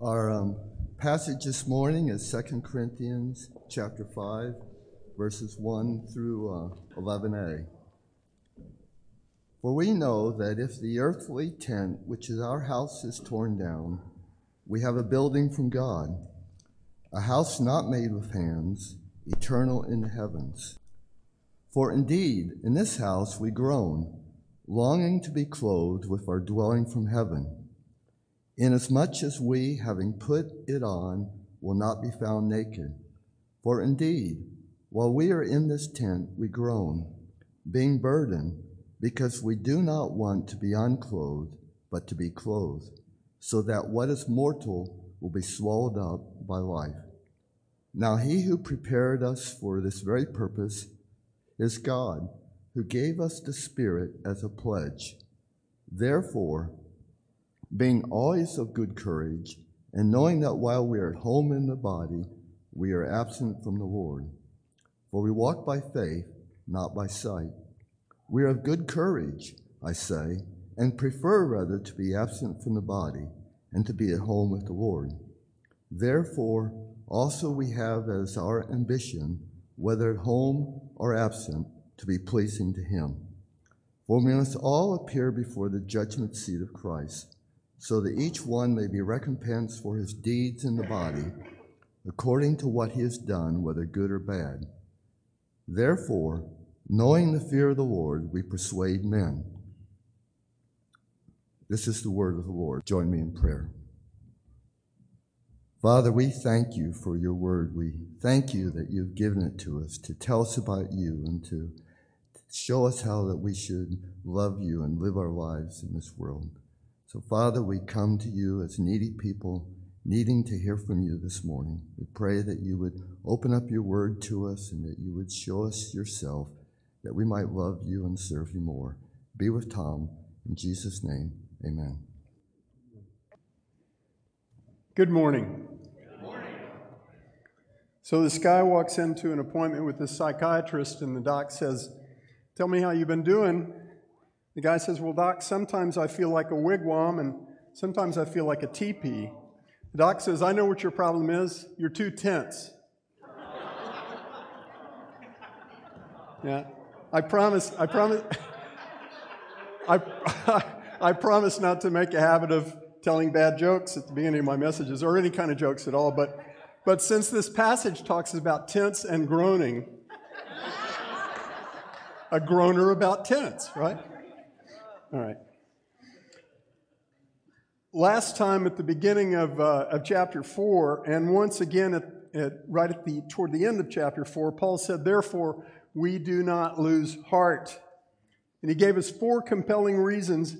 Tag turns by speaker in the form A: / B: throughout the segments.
A: Our um, passage this morning is 2 Corinthians chapter 5, verses 1 through uh, 11a. For we know that if the earthly tent, which is our house, is torn down, we have a building from God, a house not made with hands, eternal in the heavens. For indeed, in this house we groan, longing to be clothed with our dwelling from heaven inasmuch as we, having put it on, will not be found naked. For indeed, while we are in this tent, we groan, being burdened, because we do not want to be unclothed, but to be clothed, so that what is mortal will be swallowed up by life. Now, he who prepared us for this very purpose is God, who gave us the Spirit as a pledge. Therefore, being always of good courage, and knowing that while we are at home in the body, we are absent from the Lord. For we walk by faith, not by sight. We are of good courage, I say, and prefer rather to be absent from the body and to be at home with the Lord. Therefore, also we have as our ambition, whether at home or absent, to be pleasing to Him. For we must all appear before the judgment seat of Christ so that each one may be recompensed for his deeds in the body, according to what he has done, whether good or bad. Therefore, knowing the fear of the Lord, we persuade men. This is the word of the Lord. Join me in prayer. Father, we thank you for your word. We thank you that you've given it to us to tell us about you and to show us how that we should love you and live our lives in this world. So, Father, we come to you as needy people, needing to hear from you this morning. We pray that you would open up your word to us and that you would show us yourself, that we might love you and serve you more. Be with Tom. In Jesus' name, amen.
B: Good morning. Good morning. So this guy walks into an appointment with the psychiatrist, and the doc says, Tell me how you've been doing. The guy says, Well, doc, sometimes I feel like a wigwam and sometimes I feel like a teepee. The doc says, I know what your problem is. You're too tense. yeah. I promise, I promise, I, I promise not to make a habit of telling bad jokes at the beginning of my messages or any kind of jokes at all, but, but since this passage talks about tense and groaning, a groaner about tense, right? All right. Last time at the beginning of, uh, of chapter 4, and once again at, at, right at the, toward the end of chapter 4, Paul said, Therefore, we do not lose heart. And he gave us four compelling reasons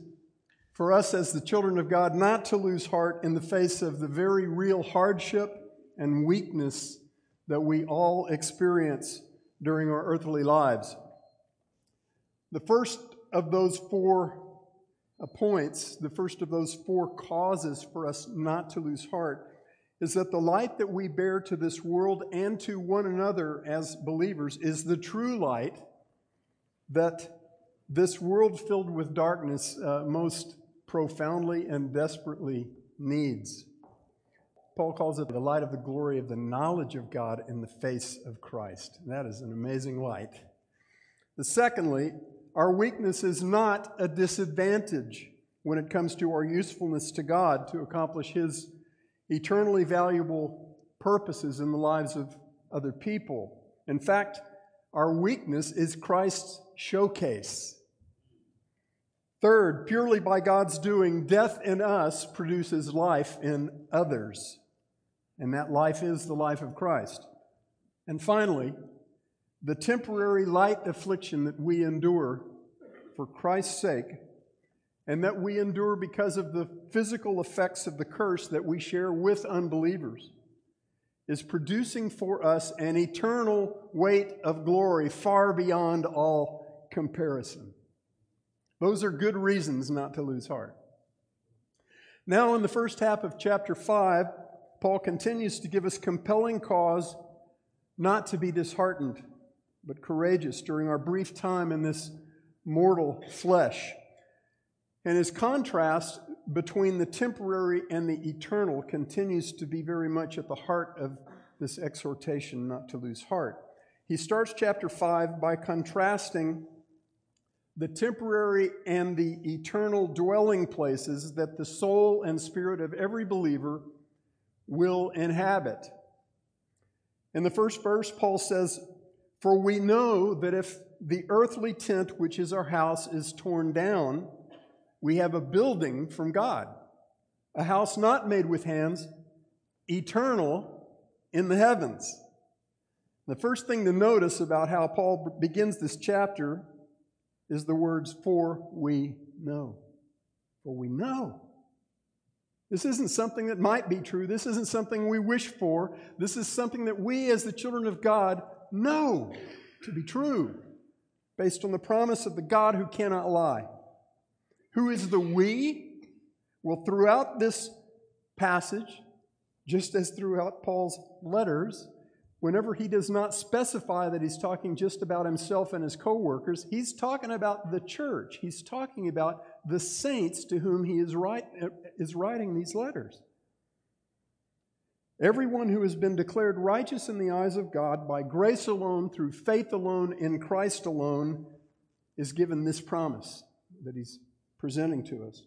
B: for us as the children of God not to lose heart in the face of the very real hardship and weakness that we all experience during our earthly lives. The first of those four points, the first of those four causes for us not to lose heart, is that the light that we bear to this world and to one another as believers is the true light that this world filled with darkness uh, most profoundly and desperately needs. Paul calls it the light of the glory of the knowledge of God in the face of Christ. That is an amazing light. The secondly, our weakness is not a disadvantage when it comes to our usefulness to God to accomplish His eternally valuable purposes in the lives of other people. In fact, our weakness is Christ's showcase. Third, purely by God's doing, death in us produces life in others. And that life is the life of Christ. And finally, the temporary light affliction that we endure for Christ's sake, and that we endure because of the physical effects of the curse that we share with unbelievers, is producing for us an eternal weight of glory far beyond all comparison. Those are good reasons not to lose heart. Now, in the first half of chapter 5, Paul continues to give us compelling cause not to be disheartened but courageous during our brief time in this mortal flesh. And his contrast, between the temporary and the eternal continues to be very much at the heart of this exhortation not to lose heart. He starts chapter 5 by contrasting the temporary and the eternal dwelling places that the soul and spirit of every believer will inhabit. In the first verse, Paul says, For we know that if the earthly tent, which is our house, is torn down, we have a building from God, a house not made with hands, eternal in the heavens. The first thing to notice about how Paul begins this chapter is the words, For we know. For we know. This isn't something that might be true. This isn't something we wish for. This is something that we, as the children of God, know to be true based on the promise of the God who cannot lie. Who is the we? Well, throughout this passage, just as throughout Paul's letters, whenever he does not specify that he's talking just about himself and his co-workers, he's talking about the church. He's talking about the saints to whom he is, write, is writing these letters. Everyone who has been declared righteous in the eyes of God by grace alone, through faith alone, in Christ alone, is given this promise that he's presenting to us.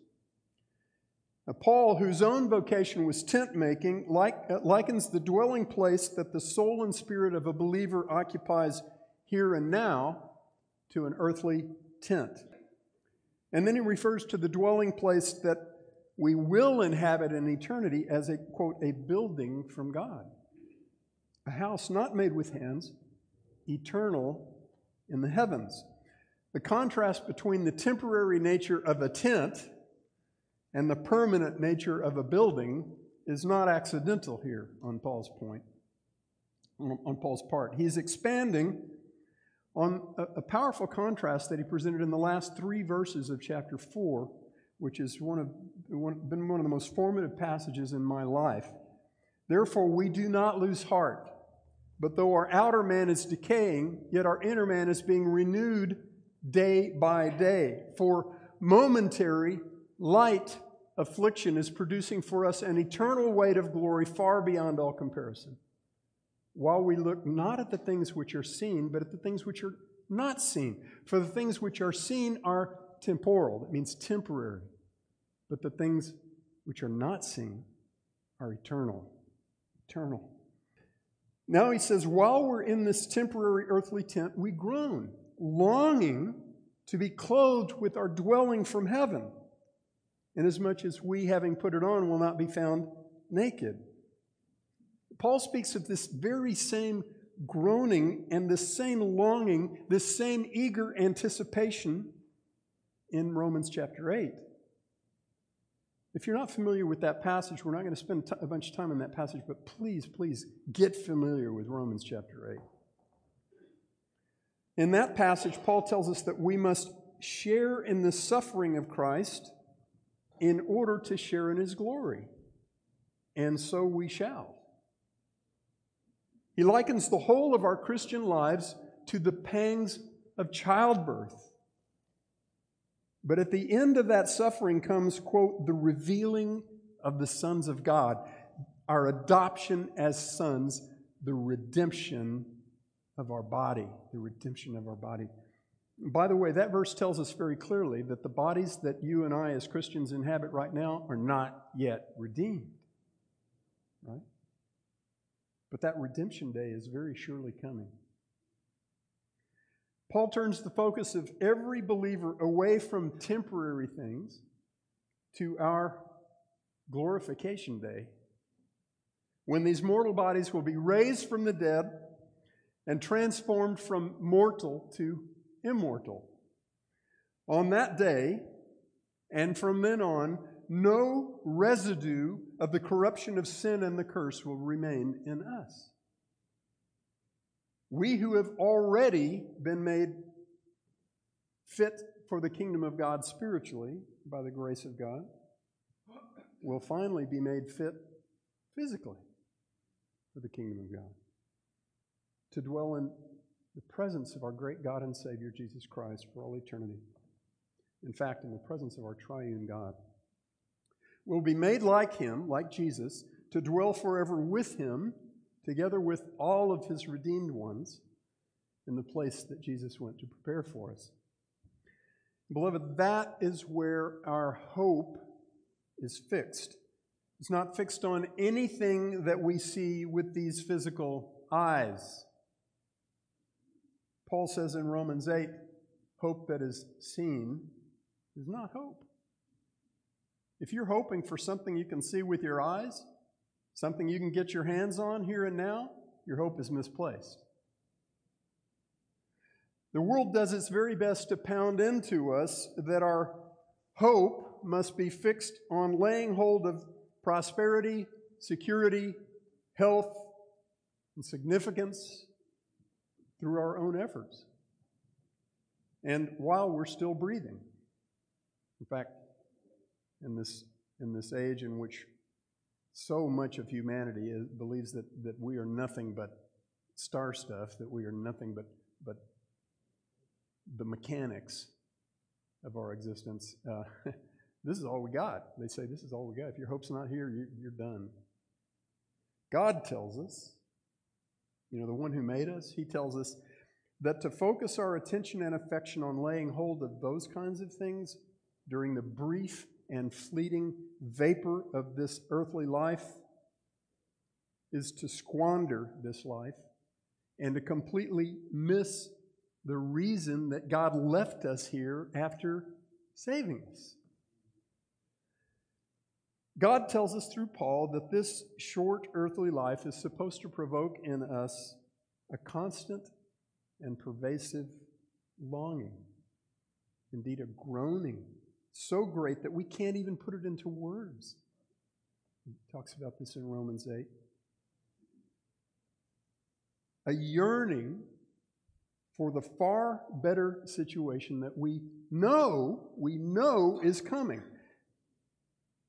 B: Now, Paul, whose own vocation was tent making, likens the dwelling place that the soul and spirit of a believer occupies here and now to an earthly tent. And then he refers to the dwelling place that we will inhabit an eternity as a, quote, a building from God. A house not made with hands, eternal in the heavens. The contrast between the temporary nature of a tent and the permanent nature of a building is not accidental here on Paul's point, on Paul's part. He's expanding on a, powerful contrast that he presented in the last three verses of chapter 4, which is one one, been one of the most formative passages in my life. Therefore, we do not lose heart. But though our outer man is decaying, yet our inner man is being renewed day by day. For momentary, light affliction is producing for us an eternal weight of glory far beyond all comparison. While we look not at the things which are seen, but at the things which are not seen. For the things which are seen are temporal, that means temporary. But the things which are not seen are eternal. Eternal. Now he says, while we're in this temporary earthly tent, we groan, longing to be clothed with our dwelling from heaven inasmuch as we, having put it on, will not be found naked. Paul speaks of this very same groaning and this same longing, this same eager anticipation in Romans chapter 8. If you're not familiar with that passage, we're not going to spend a bunch of time on that passage, but please, please get familiar with Romans chapter 8. In that passage, Paul tells us that we must share in the suffering of Christ in order to share in his glory. And so we shall. He likens the whole of our Christian lives to the pangs of childbirth. But at the end of that suffering comes, quote, the revealing of the sons of God, our adoption as sons, the redemption of our body, the redemption of our body. By the way, that verse tells us very clearly that the bodies that you and I as Christians inhabit right now are not yet redeemed. Right? But that redemption day is very surely coming. Paul turns the focus of every believer away from temporary things to our glorification day, when these mortal bodies will be raised from the dead and transformed from mortal to immortal. On that day, and from then on, no residue of the corruption of sin and the curse will remain in us. We who have already been made fit for the kingdom of God spiritually by the grace of God will finally be made fit physically for the kingdom of God. To dwell in the presence of our great God and Savior, Jesus Christ, for all eternity. In fact, in the presence of our triune God. We will be made like him, like Jesus, to dwell forever with him, together with all of his redeemed ones, in the place that Jesus went to prepare for us. Beloved, that is where our hope is fixed. It's not fixed on anything that we see with these physical eyes. Paul says in Romans 8, hope that is seen is not hope. If you're hoping for something you can see with your eyes, something you can get your hands on here and now, your hope is misplaced. The world does its very best to pound into us that our hope must be fixed on laying hold of prosperity, security, health, and significance through our own efforts. And while we're still breathing. In fact, in this, in this age in which so much of humanity is, believes that, that we are nothing but star stuff, that we are nothing but, but the mechanics of our existence. Uh, this is all we got. They say, This is all we got. If your hope's not here, you, you're done. God tells us, you know, the one who made us, he tells us that to focus our attention and affection on laying hold of those kinds of things during the brief and fleeting vapor of this earthly life is to squander this life and to completely miss the reason that God left us here after saving us. God tells us through Paul that this short earthly life is supposed to provoke in us a constant and pervasive longing, indeed, a groaning so great that we can't even put it into words. He talks about this in Romans 8. A yearning for the far better situation that we know, we know is coming.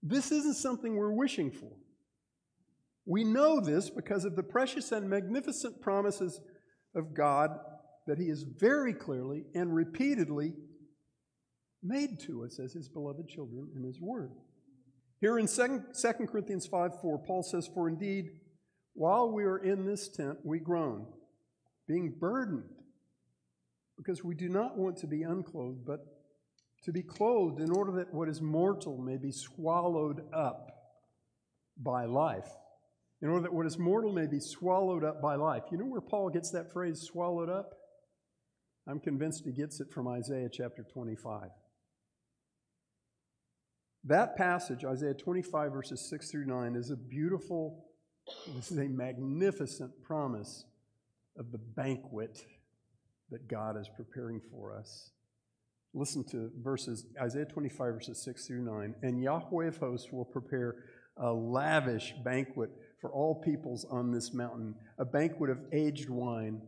B: This isn't something we're wishing for. We know this because of the precious and magnificent promises of God that He has very clearly and repeatedly made to us as His beloved children in His Word. Here in 2 Corinthians 5 4, Paul says, For indeed, while we are in this tent, we groan, being burdened because we do not want to be unclothed, but to be clothed in order that what is mortal may be swallowed up by life. In order that what is mortal may be swallowed up by life. You know where Paul gets that phrase, swallowed up? I'm convinced he gets it from Isaiah chapter 25. That passage, Isaiah 25, verses 6 through 9, is a beautiful, this is a magnificent promise of the banquet that God is preparing for us. Listen to verses Isaiah 25, verses 6 through 9. And Yahweh of hosts will prepare a lavish banquet for all peoples on this mountain, a banquet of aged wine,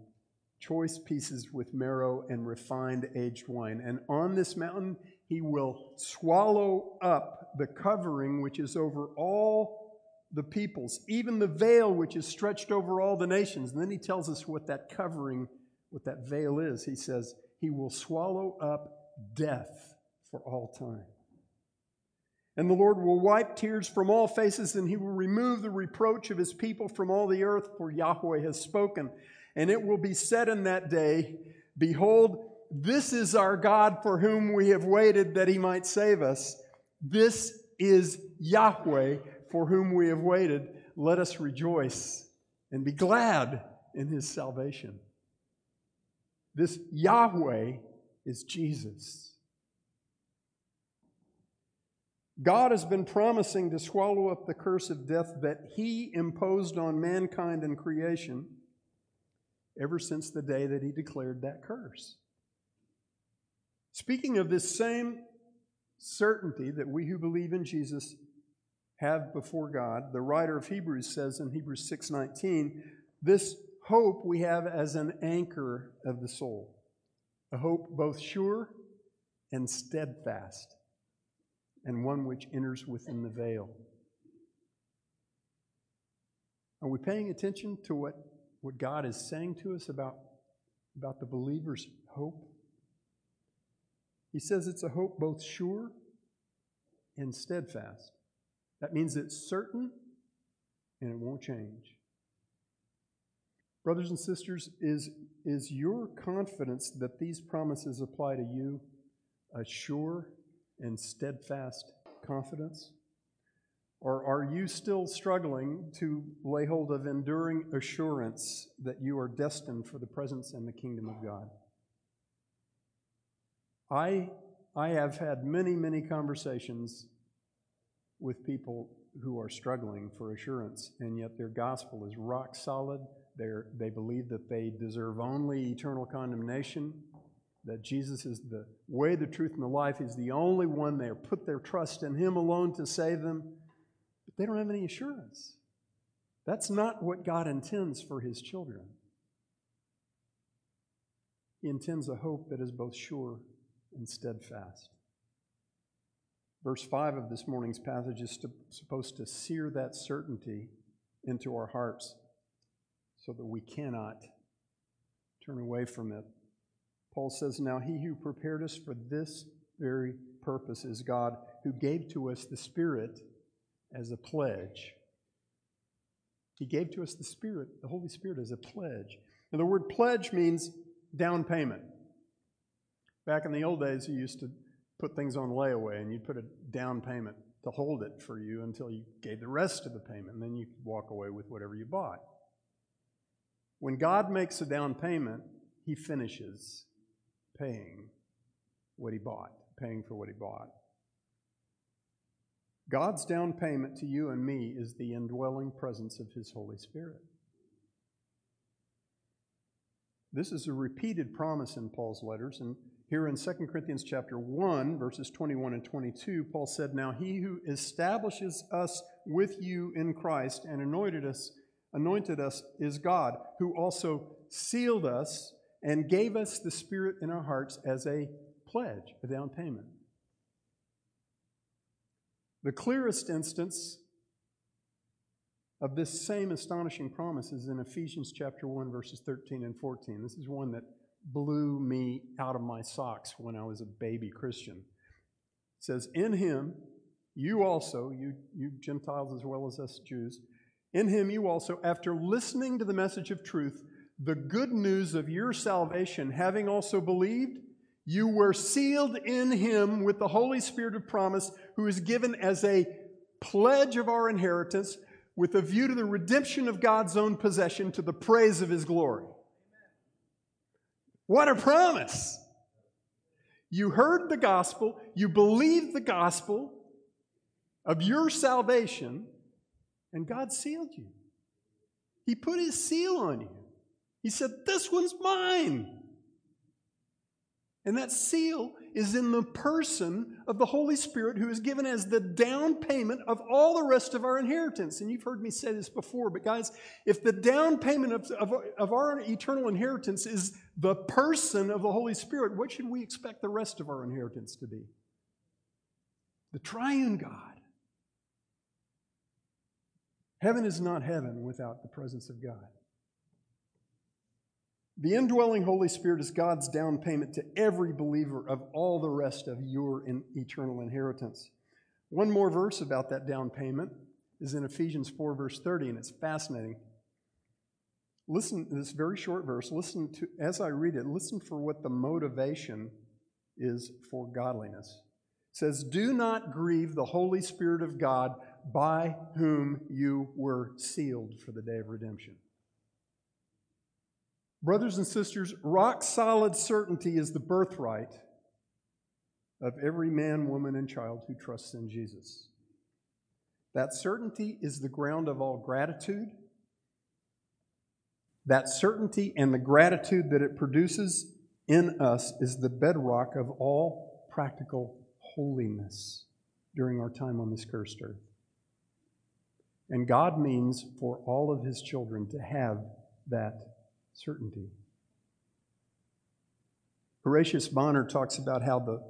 B: choice pieces with marrow and refined aged wine. And on this mountain he will swallow up the covering which is over all the peoples, even the veil which is stretched over all the nations. And then he tells us what that covering what that veil is. He says, He will swallow up death for all time. And the Lord will wipe tears from all faces, and He will remove the reproach of His people from all the earth, for Yahweh has spoken. And it will be said in that day, Behold, this is our God for whom we have waited that He might save us. This is Yahweh for whom we have waited. Let us rejoice and be glad in His salvation. This Yahweh is Jesus. God has been promising to swallow up the curse of death that He imposed on mankind and creation ever since the day that He declared that curse. Speaking of this same certainty that we who believe in Jesus have before God, the writer of Hebrews says in Hebrews 6:19, this hope we have as an anchor of the soul, a hope both sure and steadfast, and one which enters within the veil. Are we paying attention to what, what God is saying to us about, about the believer's hope? He says it's a hope both sure and steadfast. That means it's certain and it won't change. Brothers and sisters, is, is your confidence that these promises apply to you a sure and steadfast confidence? Or are you still struggling to lay hold of enduring assurance that you are destined for the presence and the kingdom of God? I, I have had many, many conversations with people who are struggling for assurance, and yet their gospel is rock solid. They're, they believe that they deserve only eternal condemnation, that Jesus is the way, the truth, and the life. He's the only one. They put their trust in Him alone to save them, but they don't have any assurance. That's not what God intends for His children. He intends a hope that is both sure and steadfast. Verse 5 of this morning's passage is supposed to sear that certainty into our hearts so that we cannot turn away from it. Paul says, Now he who prepared us for this very purpose is God, who gave to us the Spirit as a pledge. He gave to us the Spirit, the Holy Spirit, as a pledge. And the word pledge means down payment. Back in the old days, you used to put things on layaway and you'd put a down payment to hold it for you until you gave the rest of the payment, and then you could walk away with whatever you bought. When God makes a down payment, He finishes paying what He bought, paying for what He bought. God's down payment to you and me is the indwelling presence of His Holy Spirit. This is a repeated promise in Paul's letters, and here in 2 Corinthians chapter 1, verses 21 and 22, Paul said, Now he who establishes us with you in Christ and anointed us, anointed us is God, who also sealed us and gave us the Spirit in our hearts as a pledge, a down payment. The clearest instance of this same astonishing promise is in Ephesians chapter 1, verses 13 and 14. This is one that blew me out of my socks when I was a baby Christian. It says, In him, you also, you, you Gentiles as well as us Jews, in him you also, after listening to the message of truth, the good news of your salvation, having also believed, you were sealed in him with the Holy Spirit of promise, who is given as a pledge of our inheritance with a view to the redemption of God's own possession to the praise of his glory. What a promise! You heard the gospel, you believed the gospel of your salvation, and God sealed you. He put his seal on you. He said, This one's mine. And that seal is in the person of the Holy Spirit who is given as the down payment of all the rest of our inheritance. And you've heard me say this before, but guys, if the down payment of, of, of our eternal inheritance is the person of the Holy Spirit, what should we expect the rest of our inheritance to be? The triune God. Heaven is not heaven without the presence of God. The indwelling Holy Spirit is God's down payment to every believer of all the rest of your in eternal inheritance. One more verse about that down payment is in Ephesians 4, verse 30, and it's fascinating. Listen to this very short verse. Listen to, as I read it, listen for what the motivation is for godliness. It says, Do not grieve the Holy Spirit of God by whom you were sealed for the day of redemption. Brothers and sisters, rock solid certainty is the birthright of every man, woman, and child who trusts in Jesus. That certainty is the ground of all gratitude. That certainty and the gratitude that it produces in us is the bedrock of all practical holiness during our time on this cursed earth. And God means for all of His children to have that certainty. Horatius Bonar talks about how the,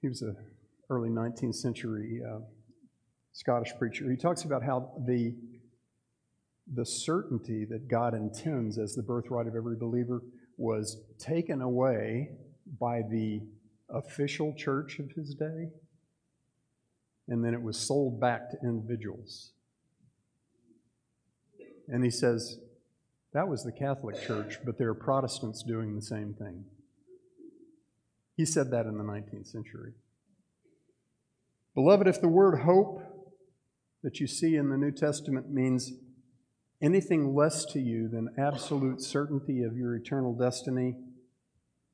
B: he was a early 19th century uh, Scottish preacher. He talks about how the, the certainty that God intends as the birthright of every believer was taken away by the official church of his day and then it was sold back to individuals. And he says, that was the Catholic Church, but there are Protestants doing the same thing. He said that in the 19th century. Beloved, if the word hope that you see in the New Testament means anything less to you than absolute certainty of your eternal destiny,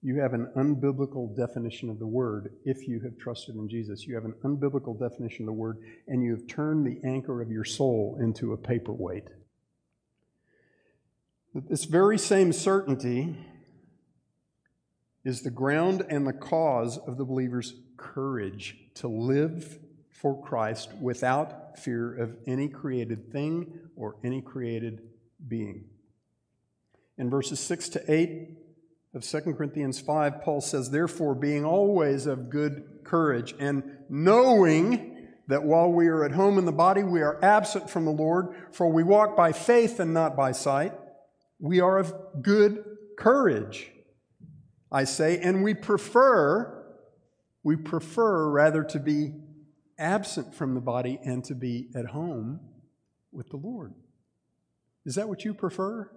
B: you have an unbiblical definition of the word if you have trusted in Jesus. You have an unbiblical definition of the word, and you have turned the anchor of your soul into a paperweight. This very same certainty is the ground and the cause of the believer's courage to live for Christ without fear of any created thing or any created being. In verses 6 to 8 of 2 Corinthians 5, Paul says, Therefore, being always of good courage, and knowing that while we are at home in the body, we are absent from the Lord, for we walk by faith and not by sight, we are of good courage, I say, and we prefer, we prefer rather to be absent from the body and to be at home with the Lord. Is that what you prefer?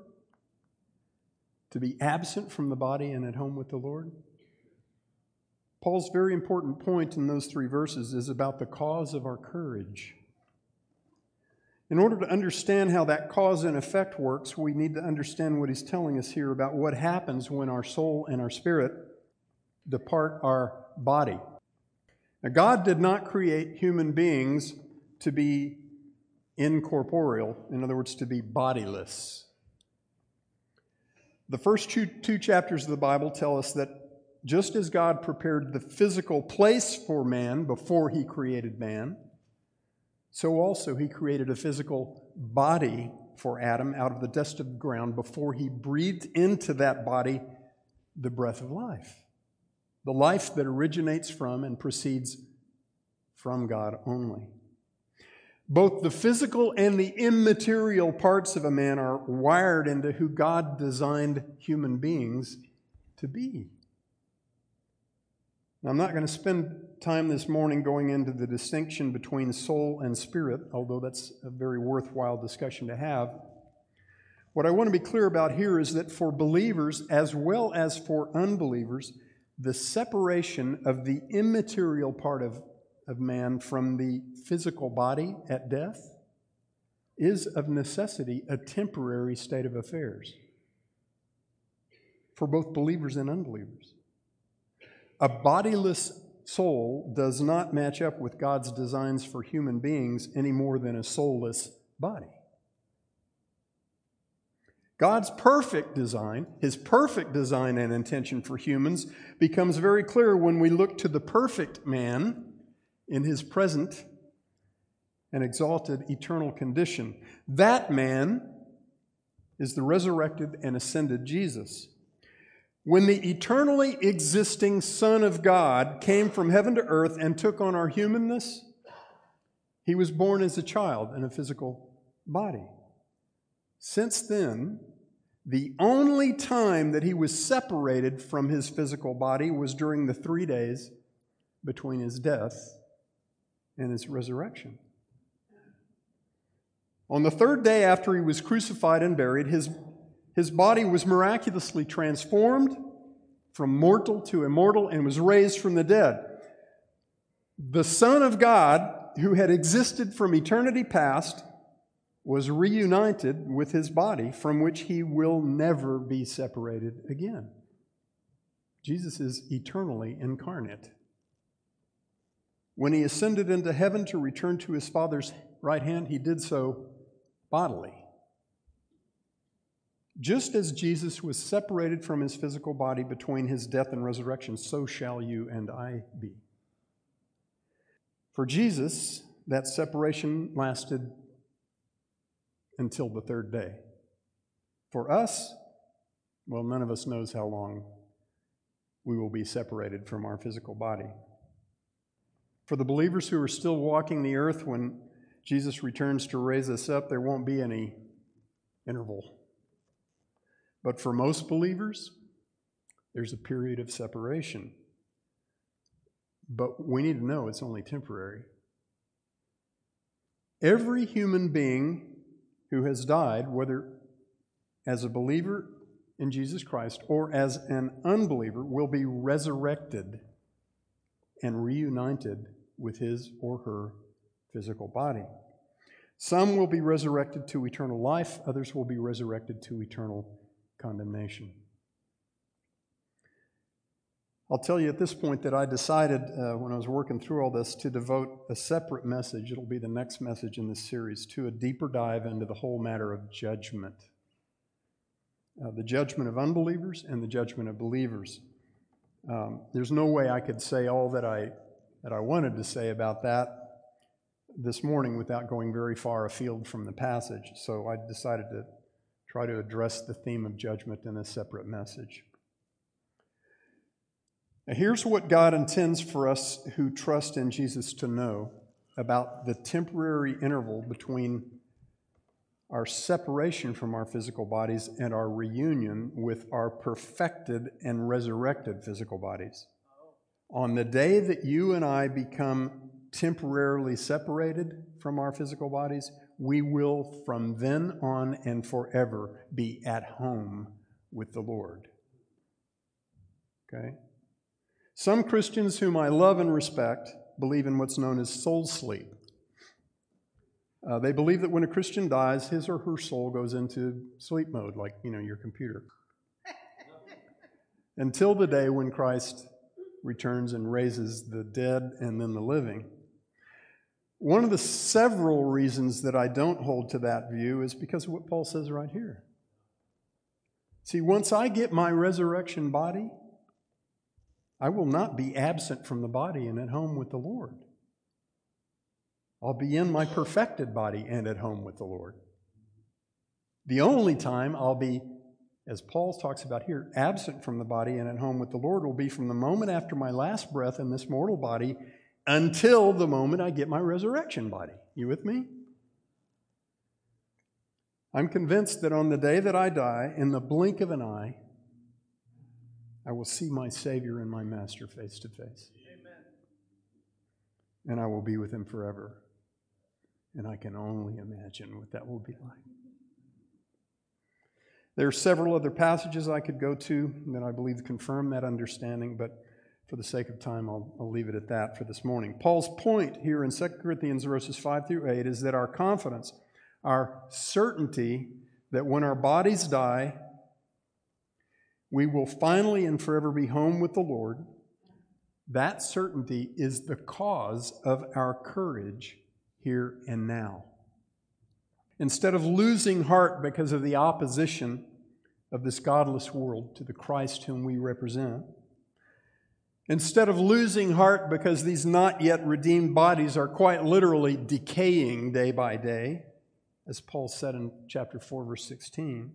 B: To be absent from the body and at home with the Lord? Paul's very important point in those three verses is about the cause of our courage. In order to understand how that cause and effect works, we need to understand what he's telling us here about what happens when our soul and our spirit depart our body. Now, God did not create human beings to be incorporeal, in other words, to be bodiless. The first two, two, chapters of the Bible tell us that just as God prepared the physical place for man before he created man, so also he created a physical body for Adam out of the dust of the ground before he breathed into that body the breath of life the life that originates from and proceeds from God only. Both the physical and the immaterial parts of a man are wired into who God designed human beings to be. Now, I'm not going to spend time this morning going into the distinction between soul and spirit, although that's a very worthwhile discussion to have. What I want to be clear about here is that for believers as well as for unbelievers, the separation of the immaterial part of, of man from the physical body at death is of necessity a temporary state of affairs for both believers and unbelievers. A bodiless soul does not match up with God's designs for human beings any more than a soulless body. God's perfect design, his perfect design and intention for humans, becomes very clear when we look to the perfect man in his present and exalted eternal condition. That man is the resurrected and ascended Jesus. When the eternally existing Son of God came from heaven to earth and took on our humanness, he was born as a child in a physical body. Since then, the only time that he was separated from his physical body was during the three days between his death and his resurrection. On the third day after he was crucified and buried, his, his body was miraculously transformed from mortal to immortal and was raised from the dead. The Son of God, who had existed from eternity past, was reunited with his body, from which he will never be separated again. Jesus is eternally incarnate. When he ascended into heaven to return to his Father's right hand, he did so bodily. Just as Jesus was separated from his physical body between his death and resurrection, so shall you and I be. For Jesus, that separation lasted until the third day. For us, well, none of us knows how long we will be separated from our physical body. For the believers who are still walking the earth when Jesus returns to raise us up, there won't be any interval. But for most believers, there's a period of separation. But we need to know it's only temporary. Every human being who has died, whether as a believer in Jesus Christ or as an unbeliever, will be resurrected and reunited with his or her physical body. Some will be resurrected to eternal life, others will be resurrected to eternal condemnation. I'll tell you at this point that I decided uh, when I was working through all this to devote a separate message. It'll be the next message in this series to a deeper dive into the whole matter of judgment uh, the judgment of unbelievers and the judgment of believers. Um, there's no way I could say all that I, that I wanted to say about that this morning without going very far afield from the passage. So I decided to try to address the theme of judgment in a separate message. Now, here's what God intends for us who trust in Jesus to know about the temporary interval between our separation from our physical bodies and our reunion with our perfected and resurrected physical bodies. On the day that you and I become temporarily separated from our physical bodies, we will from then on and forever be at home with the Lord. Okay? Some Christians whom I love and respect believe in what's known as soul sleep. Uh, they believe that when a Christian dies, his or her soul goes into sleep mode, like you know your computer, until the day when Christ returns and raises the dead and then the living. One of the several reasons that I don't hold to that view is because of what Paul says right here. See, once I get my resurrection body, I will not be absent from the body and at home with the Lord. I'll be in my perfected body and at home with the Lord. The only time I'll be, as Paul talks about here, absent from the body and at home with the Lord will be from the moment after my last breath in this mortal body until the moment I get my resurrection body. You with me? I'm convinced that on the day that I die, in the blink of an eye, I will see my Savior and my Master face to face. And I will be with him forever. And I can only imagine what that will be like. There are several other passages I could go to that I believe confirm that understanding, but for the sake of time, I'll, I'll leave it at that for this morning. Paul's point here in 2 Corinthians verses 5 through 8 is that our confidence, our certainty that when our bodies die, we will finally and forever be home with the Lord, that certainty is the cause of our courage here and now. Instead of losing heart because of the opposition of this godless world to the Christ whom we represent, instead of losing heart because these not yet redeemed bodies are quite literally decaying day by day, as Paul said in chapter 4, verse 16,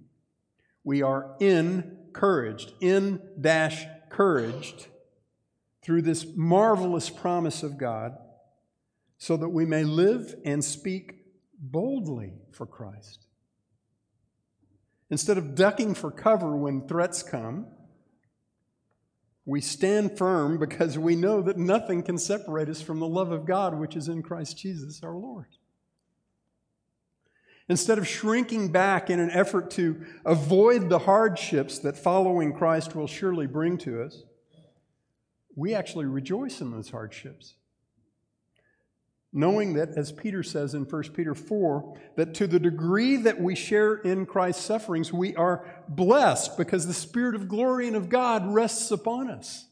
B: we are encouraged, in dash couraged, through this marvelous promise of God so that we may live and speak boldly for Christ. Instead of ducking for cover when threats come, we stand firm because we know that nothing can separate us from the love of God which is in Christ Jesus our Lord. Instead of shrinking back in an effort to avoid the hardships that following Christ will surely bring to us, we actually rejoice in those hardships knowing that, as Peter says in 1 Peter 4, that to the degree that we share in Christ's sufferings, we are blessed because the Spirit of glory and of God rests upon us.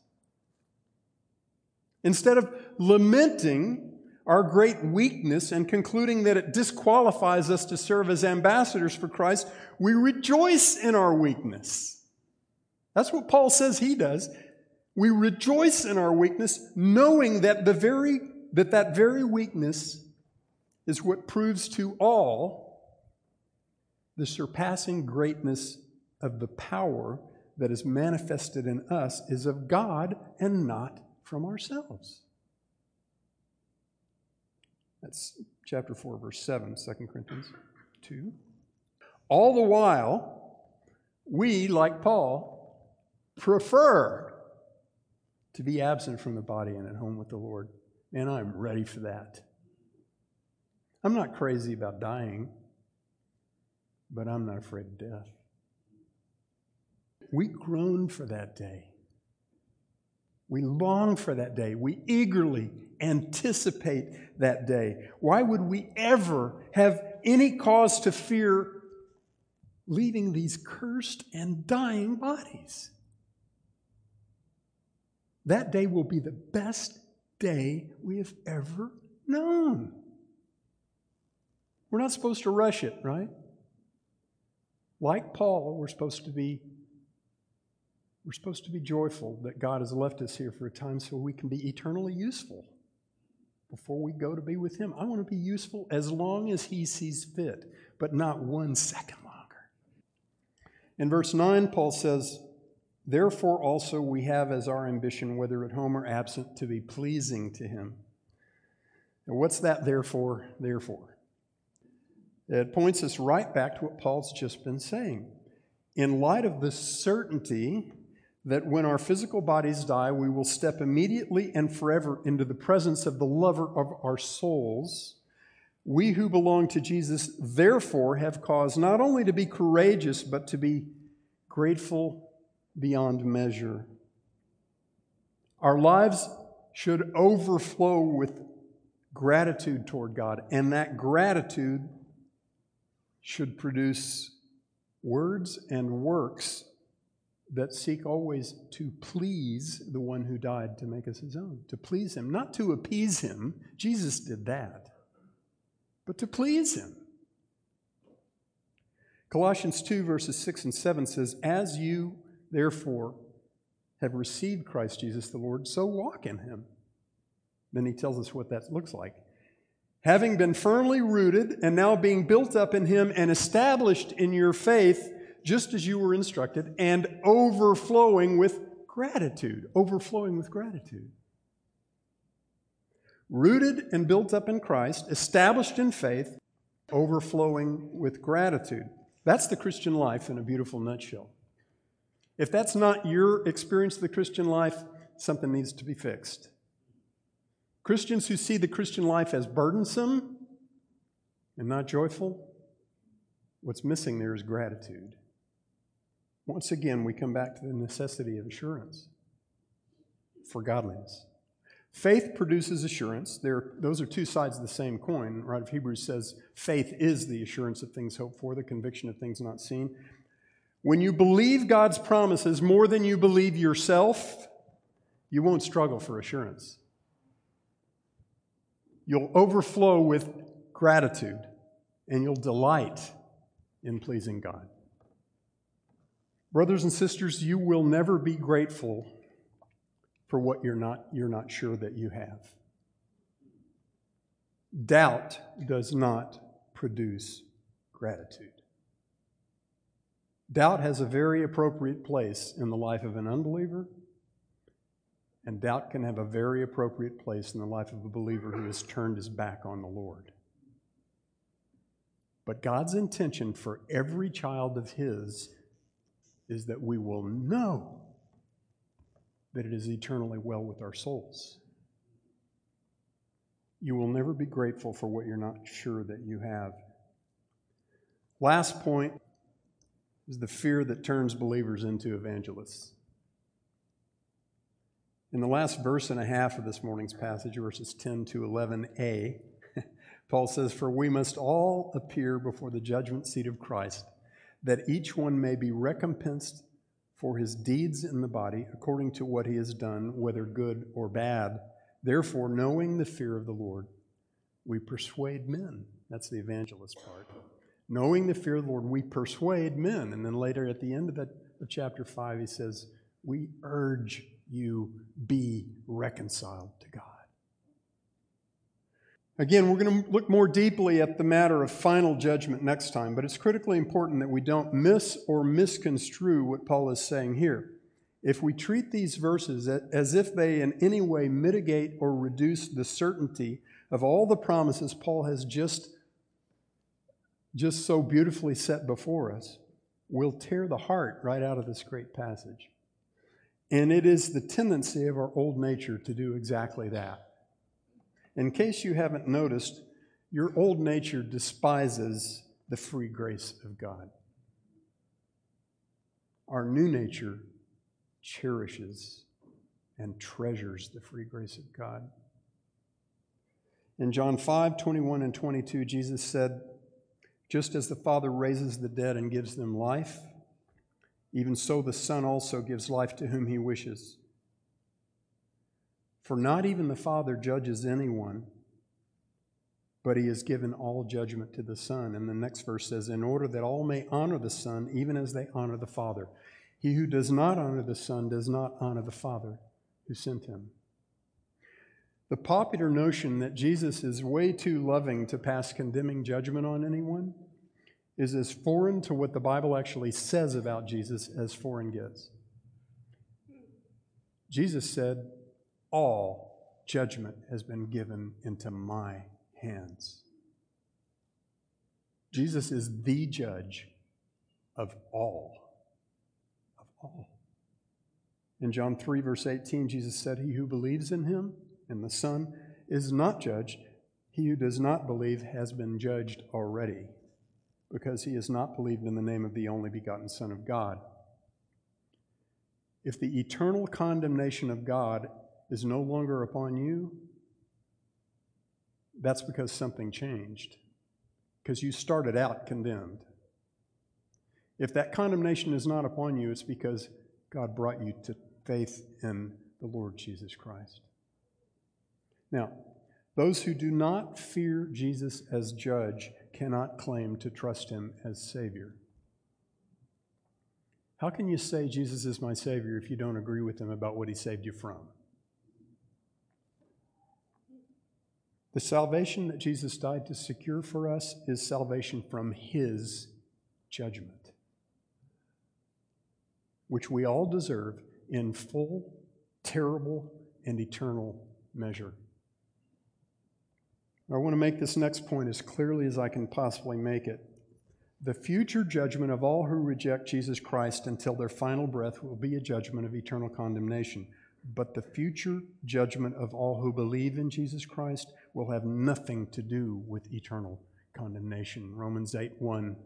B: Instead of lamenting our great weakness and concluding that it disqualifies us to serve as ambassadors for Christ, we rejoice in our weakness. That's what Paul says he does. We rejoice in our weakness, knowing that the very that that very weakness is what proves to all the surpassing greatness of the power that is manifested in us is of God and not from ourselves. That's chapter 4, verse 7, 2 Corinthians 2. All the while, we, like Paul, prefer to be absent from the body and at home with the Lord. Man, I'm ready for that. I'm not crazy about dying, but I'm not afraid of death. We groan for that day. We long for that day. We eagerly anticipate that day. Why would we ever have any cause to fear leaving these cursed and dying bodies? That day will be the best day we have ever known. We're not supposed to rush it, right? Like Paul, we're supposed to be we're supposed to be joyful that God has left us here for a time so we can be eternally useful before we go to be with Him. I want to be useful as long as He sees fit, but not one second longer. In verse 9, Paul says, Therefore also we have as our ambition, whether at home or absent, to be pleasing to Him. And what's that therefore, therefore? It points us right back to what Paul's just been saying. In light of the certainty that when our physical bodies die, we will step immediately and forever into the presence of the lover of our souls. We who belong to Jesus, therefore, have cause not only to be courageous, but to be grateful beyond measure. Our lives should overflow with gratitude toward God, and that gratitude should produce words and works that seek always to please the one who died to make us his own, to please him, not to appease him. Jesus did that, but to please him. Colossians 2, verses 6 and 7 says, As you, therefore, have received Christ Jesus the Lord, so walk in him. Then he tells us what that looks like. Having been firmly rooted and now being built up in him and established in your faith, just as you were instructed, and overflowing with gratitude. Overflowing with gratitude. Rooted and built up in Christ, established in faith, overflowing with gratitude. That's the Christian life in a beautiful nutshell. If that's not your experience of the Christian life, something needs to be fixed. Christians who see the Christian life as burdensome and not joyful, what's missing there is gratitude. Once again, we come back to the necessity of assurance for godliness. Faith produces assurance. There, those are two sides of the same coin. Right of Hebrews says faith is the assurance of things hoped for, the conviction of things not seen. When you believe God's promises more than you believe yourself, you won't struggle for assurance. You'll overflow with gratitude and you'll delight in pleasing God. Brothers and sisters, you will never be grateful for what you're not, you're not sure that you have. Doubt does not produce gratitude. Doubt has a very appropriate place in the life of an unbeliever, and doubt can have a very appropriate place in the life of a believer who has turned his back on the Lord. But God's intention for every child of His is that we will know that it is eternally well with our souls. You will never be grateful for what you're not sure that you have. Last point is the fear that turns believers into evangelists. In the last verse and a half of this morning's passage, verses 10 to 11a, Paul says, For we must all appear before the judgment seat of Christ that each one may be recompensed for his deeds in the body according to what he has done, whether good or bad. Therefore, knowing the fear of the Lord, we persuade men. That's the evangelist part. Knowing the fear of the Lord, we persuade men. And then later at the end of, that, of chapter 5, he says, We urge you be reconciled to God. Again, we're going to look more deeply at the matter of final judgment next time, but it's critically important that we don't miss or misconstrue what Paul is saying here. If we treat these verses as if they in any way mitigate or reduce the certainty of all the promises Paul has just, just so beautifully set before us, we'll tear the heart right out of this great passage. And it is the tendency of our old nature to do exactly that. In case you haven't noticed, Your old nature despises the free grace of God. Our new nature cherishes and treasures the free grace of God. In John 5 21 and 22, Jesus said, Just as the Father raises the dead and gives them life, even so the Son also gives life to whom he wishes. For not even the Father judges anyone, but he has given all judgment to the Son. And the next verse says, In order that all may honor the Son, even as they honor the Father. He who does not honor the Son does not honor the Father who sent him. The popular notion that Jesus is way too loving to pass condemning judgment on anyone is as foreign to what the Bible actually says about Jesus as foreign gets. Jesus said, All judgment has been given into my hands. Jesus is the judge of all. Of all. In John 3, verse 18, Jesus said, He who believes in him and the Son is not judged. He who does not believe has been judged already, because he has not believed in the name of the only begotten Son of God. If the eternal condemnation of God is no longer upon you, that's because something changed, because you started out condemned. If that condemnation is not upon you, it's because God brought you to faith in the Lord Jesus Christ. Now, those who do not fear Jesus as judge cannot claim to trust him as Savior. How can you say Jesus is my Savior if you don't agree with him about what he saved you from? The salvation that Jesus died to secure for us is salvation from his judgment, which we all deserve in full, terrible, and eternal measure. I want to make this next point as clearly as I can possibly make it. The future judgment of all who reject Jesus Christ until their final breath will be a judgment of eternal condemnation. But the future judgment of all who believe in Jesus Christ will have nothing to do with eternal condemnation. Romans 8 1.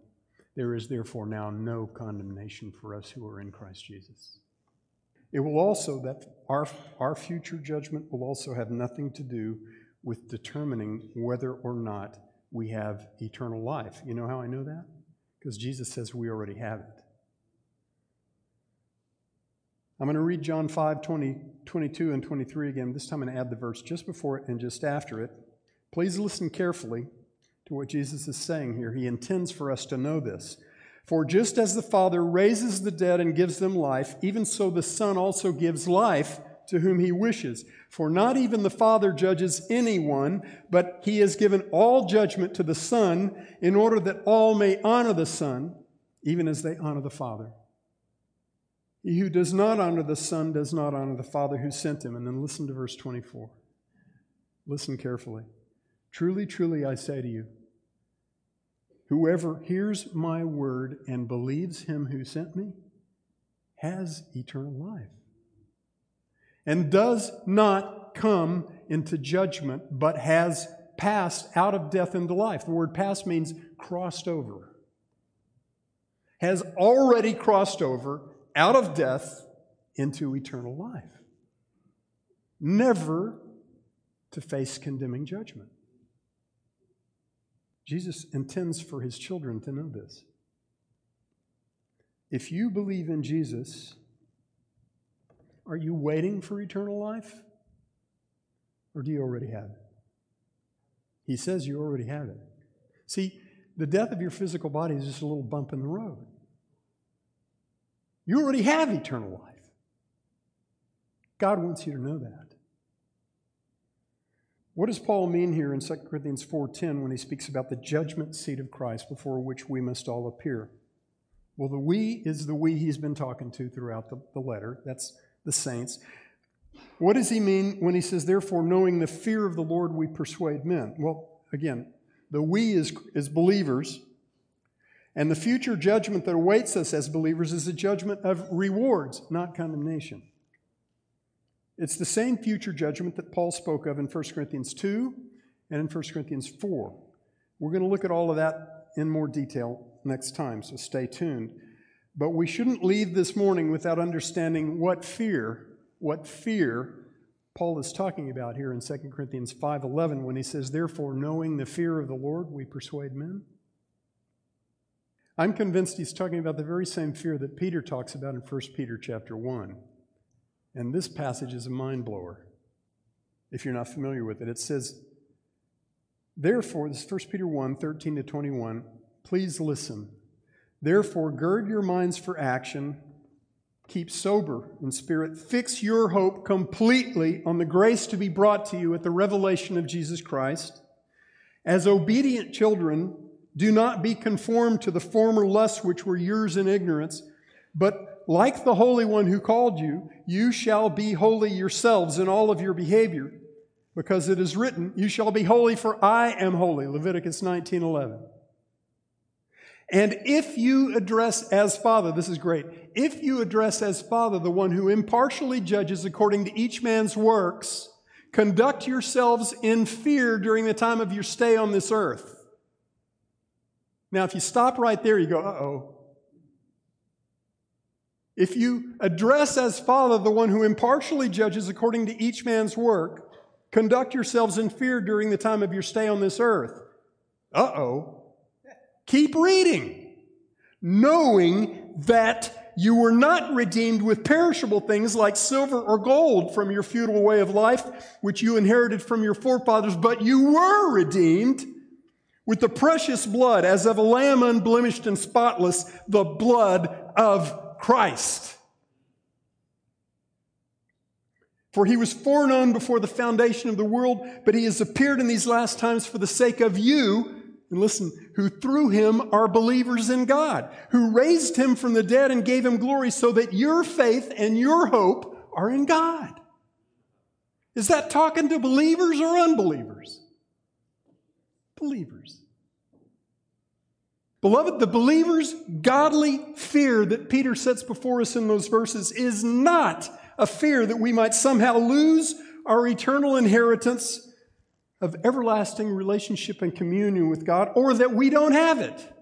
B: There is therefore now no condemnation for us who are in Christ Jesus. It will also, that our, our future judgment will also have nothing to do with determining whether or not we have eternal life. You know how I know that? Because Jesus says we already have it. I'm going to read John 5, 20, 22 and 23 again. This time I'm going to add the verse just before it and just after it. Please listen carefully to what Jesus is saying here. He intends for us to know this. For just as the Father raises the dead and gives them life, even so the Son also gives life to whom he wishes. For not even the Father judges anyone, but he has given all judgment to the Son, in order that all may honor the Son, even as they honor the Father. He who does not honor the Son does not honor the Father who sent him. And then listen to verse 24. Listen carefully. Truly, truly, I say to you, whoever hears my word and believes him who sent me has eternal life and does not come into judgment, but has passed out of death into life. The word passed means crossed over. Has already crossed over out of death into eternal life. Never to face condemning judgment. Jesus intends for his children to know this. If you believe in Jesus, are you waiting for eternal life? Or do you already have it? He says you already have it. See, the death of your physical body is just a little bump in the road. You already have eternal life. God wants you to know that. What does Paul mean here in 2 Corinthians 4:10 when he speaks about the judgment seat of Christ before which we must all appear? Well, the we is the we he's been talking to throughout the, the letter. That's the saints. What does he mean when he says, therefore, knowing the fear of the Lord, we persuade men? Well, again, the we is, is believers, and the future judgment that awaits us as believers is a judgment of rewards, not condemnation. It's the same future judgment that Paul spoke of in 1 Corinthians 2 and in 1 Corinthians 4. We're going to look at all of that in more detail next time, so stay tuned. But we shouldn't leave this morning without understanding what fear, what fear Paul is talking about here in 2 Corinthians 5:11 when he says, "Therefore, knowing the fear of the Lord, we persuade men." I'm convinced he's talking about the very same fear that Peter talks about in 1 Peter chapter 1. And this passage is a mind blower if you're not familiar with it. It says, Therefore, this is 1 Peter 1 13 to 21. Please listen. Therefore, gird your minds for action, keep sober in spirit, fix your hope completely on the grace to be brought to you at the revelation of Jesus Christ. As obedient children, do not be conformed to the former lusts which were yours in ignorance, but like the Holy One who called you, you shall be holy yourselves in all of your behavior, because it is written, You shall be holy, for I am holy. Leviticus 19 11. And if you address as Father, this is great, if you address as Father the one who impartially judges according to each man's works, conduct yourselves in fear during the time of your stay on this earth. Now, if you stop right there, you go, uh oh. If you address as Father the one who impartially judges according to each man's work, conduct yourselves in fear during the time of your stay on this earth. Uh oh. Keep reading, knowing that you were not redeemed with perishable things like silver or gold from your futile way of life, which you inherited from your forefathers, but you were redeemed with the precious blood as of a lamb unblemished and spotless, the blood of Christ. For he was foreknown before the foundation of the world, but he has appeared in these last times for the sake of you and listen, who through him are believers in God, who raised him from the dead and gave him glory so that your faith and your hope are in God. Is that talking to believers or unbelievers? Believers. Beloved, the believer's godly fear that Peter sets before us in those verses is not a fear that we might somehow lose our eternal inheritance of everlasting relationship and communion with God or that we don't have it.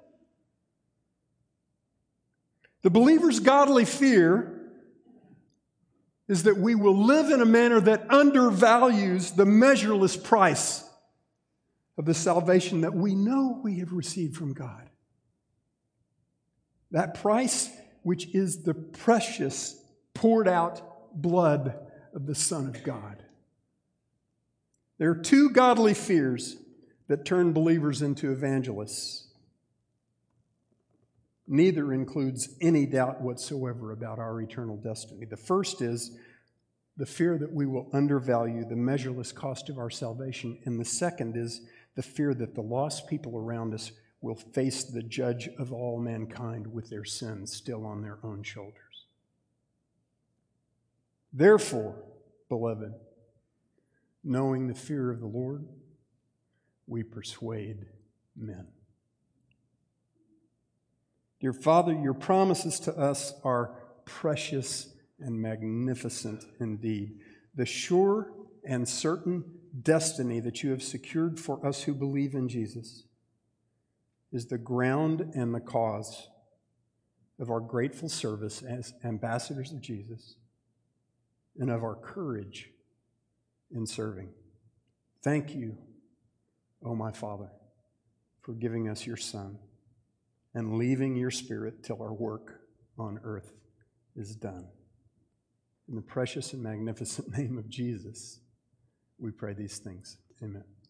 B: The believer's godly fear is that we will live in a manner that undervalues the measureless price of the salvation that we know we have received from God. That price, which is the precious, poured out blood of the Son of God. There are two godly fears that turn believers into evangelists. Neither includes any doubt whatsoever about our eternal destiny. The first is the fear that we will undervalue the measureless cost of our salvation, and the second is the fear that the lost people around us will face the judge of all mankind with their sins still on their own shoulders. Therefore, beloved, knowing the fear of the Lord, we persuade men. Dear Father, your promises to us are precious and magnificent indeed. The sure and certain destiny that you have secured for us who believe in Jesus is the ground and the cause of our grateful service as ambassadors of Jesus and of our courage in serving. Thank you, O oh my Father, for giving us your Son and leaving your Spirit till our work on earth is done. In the precious and magnificent name of Jesus, we pray these things. Amen.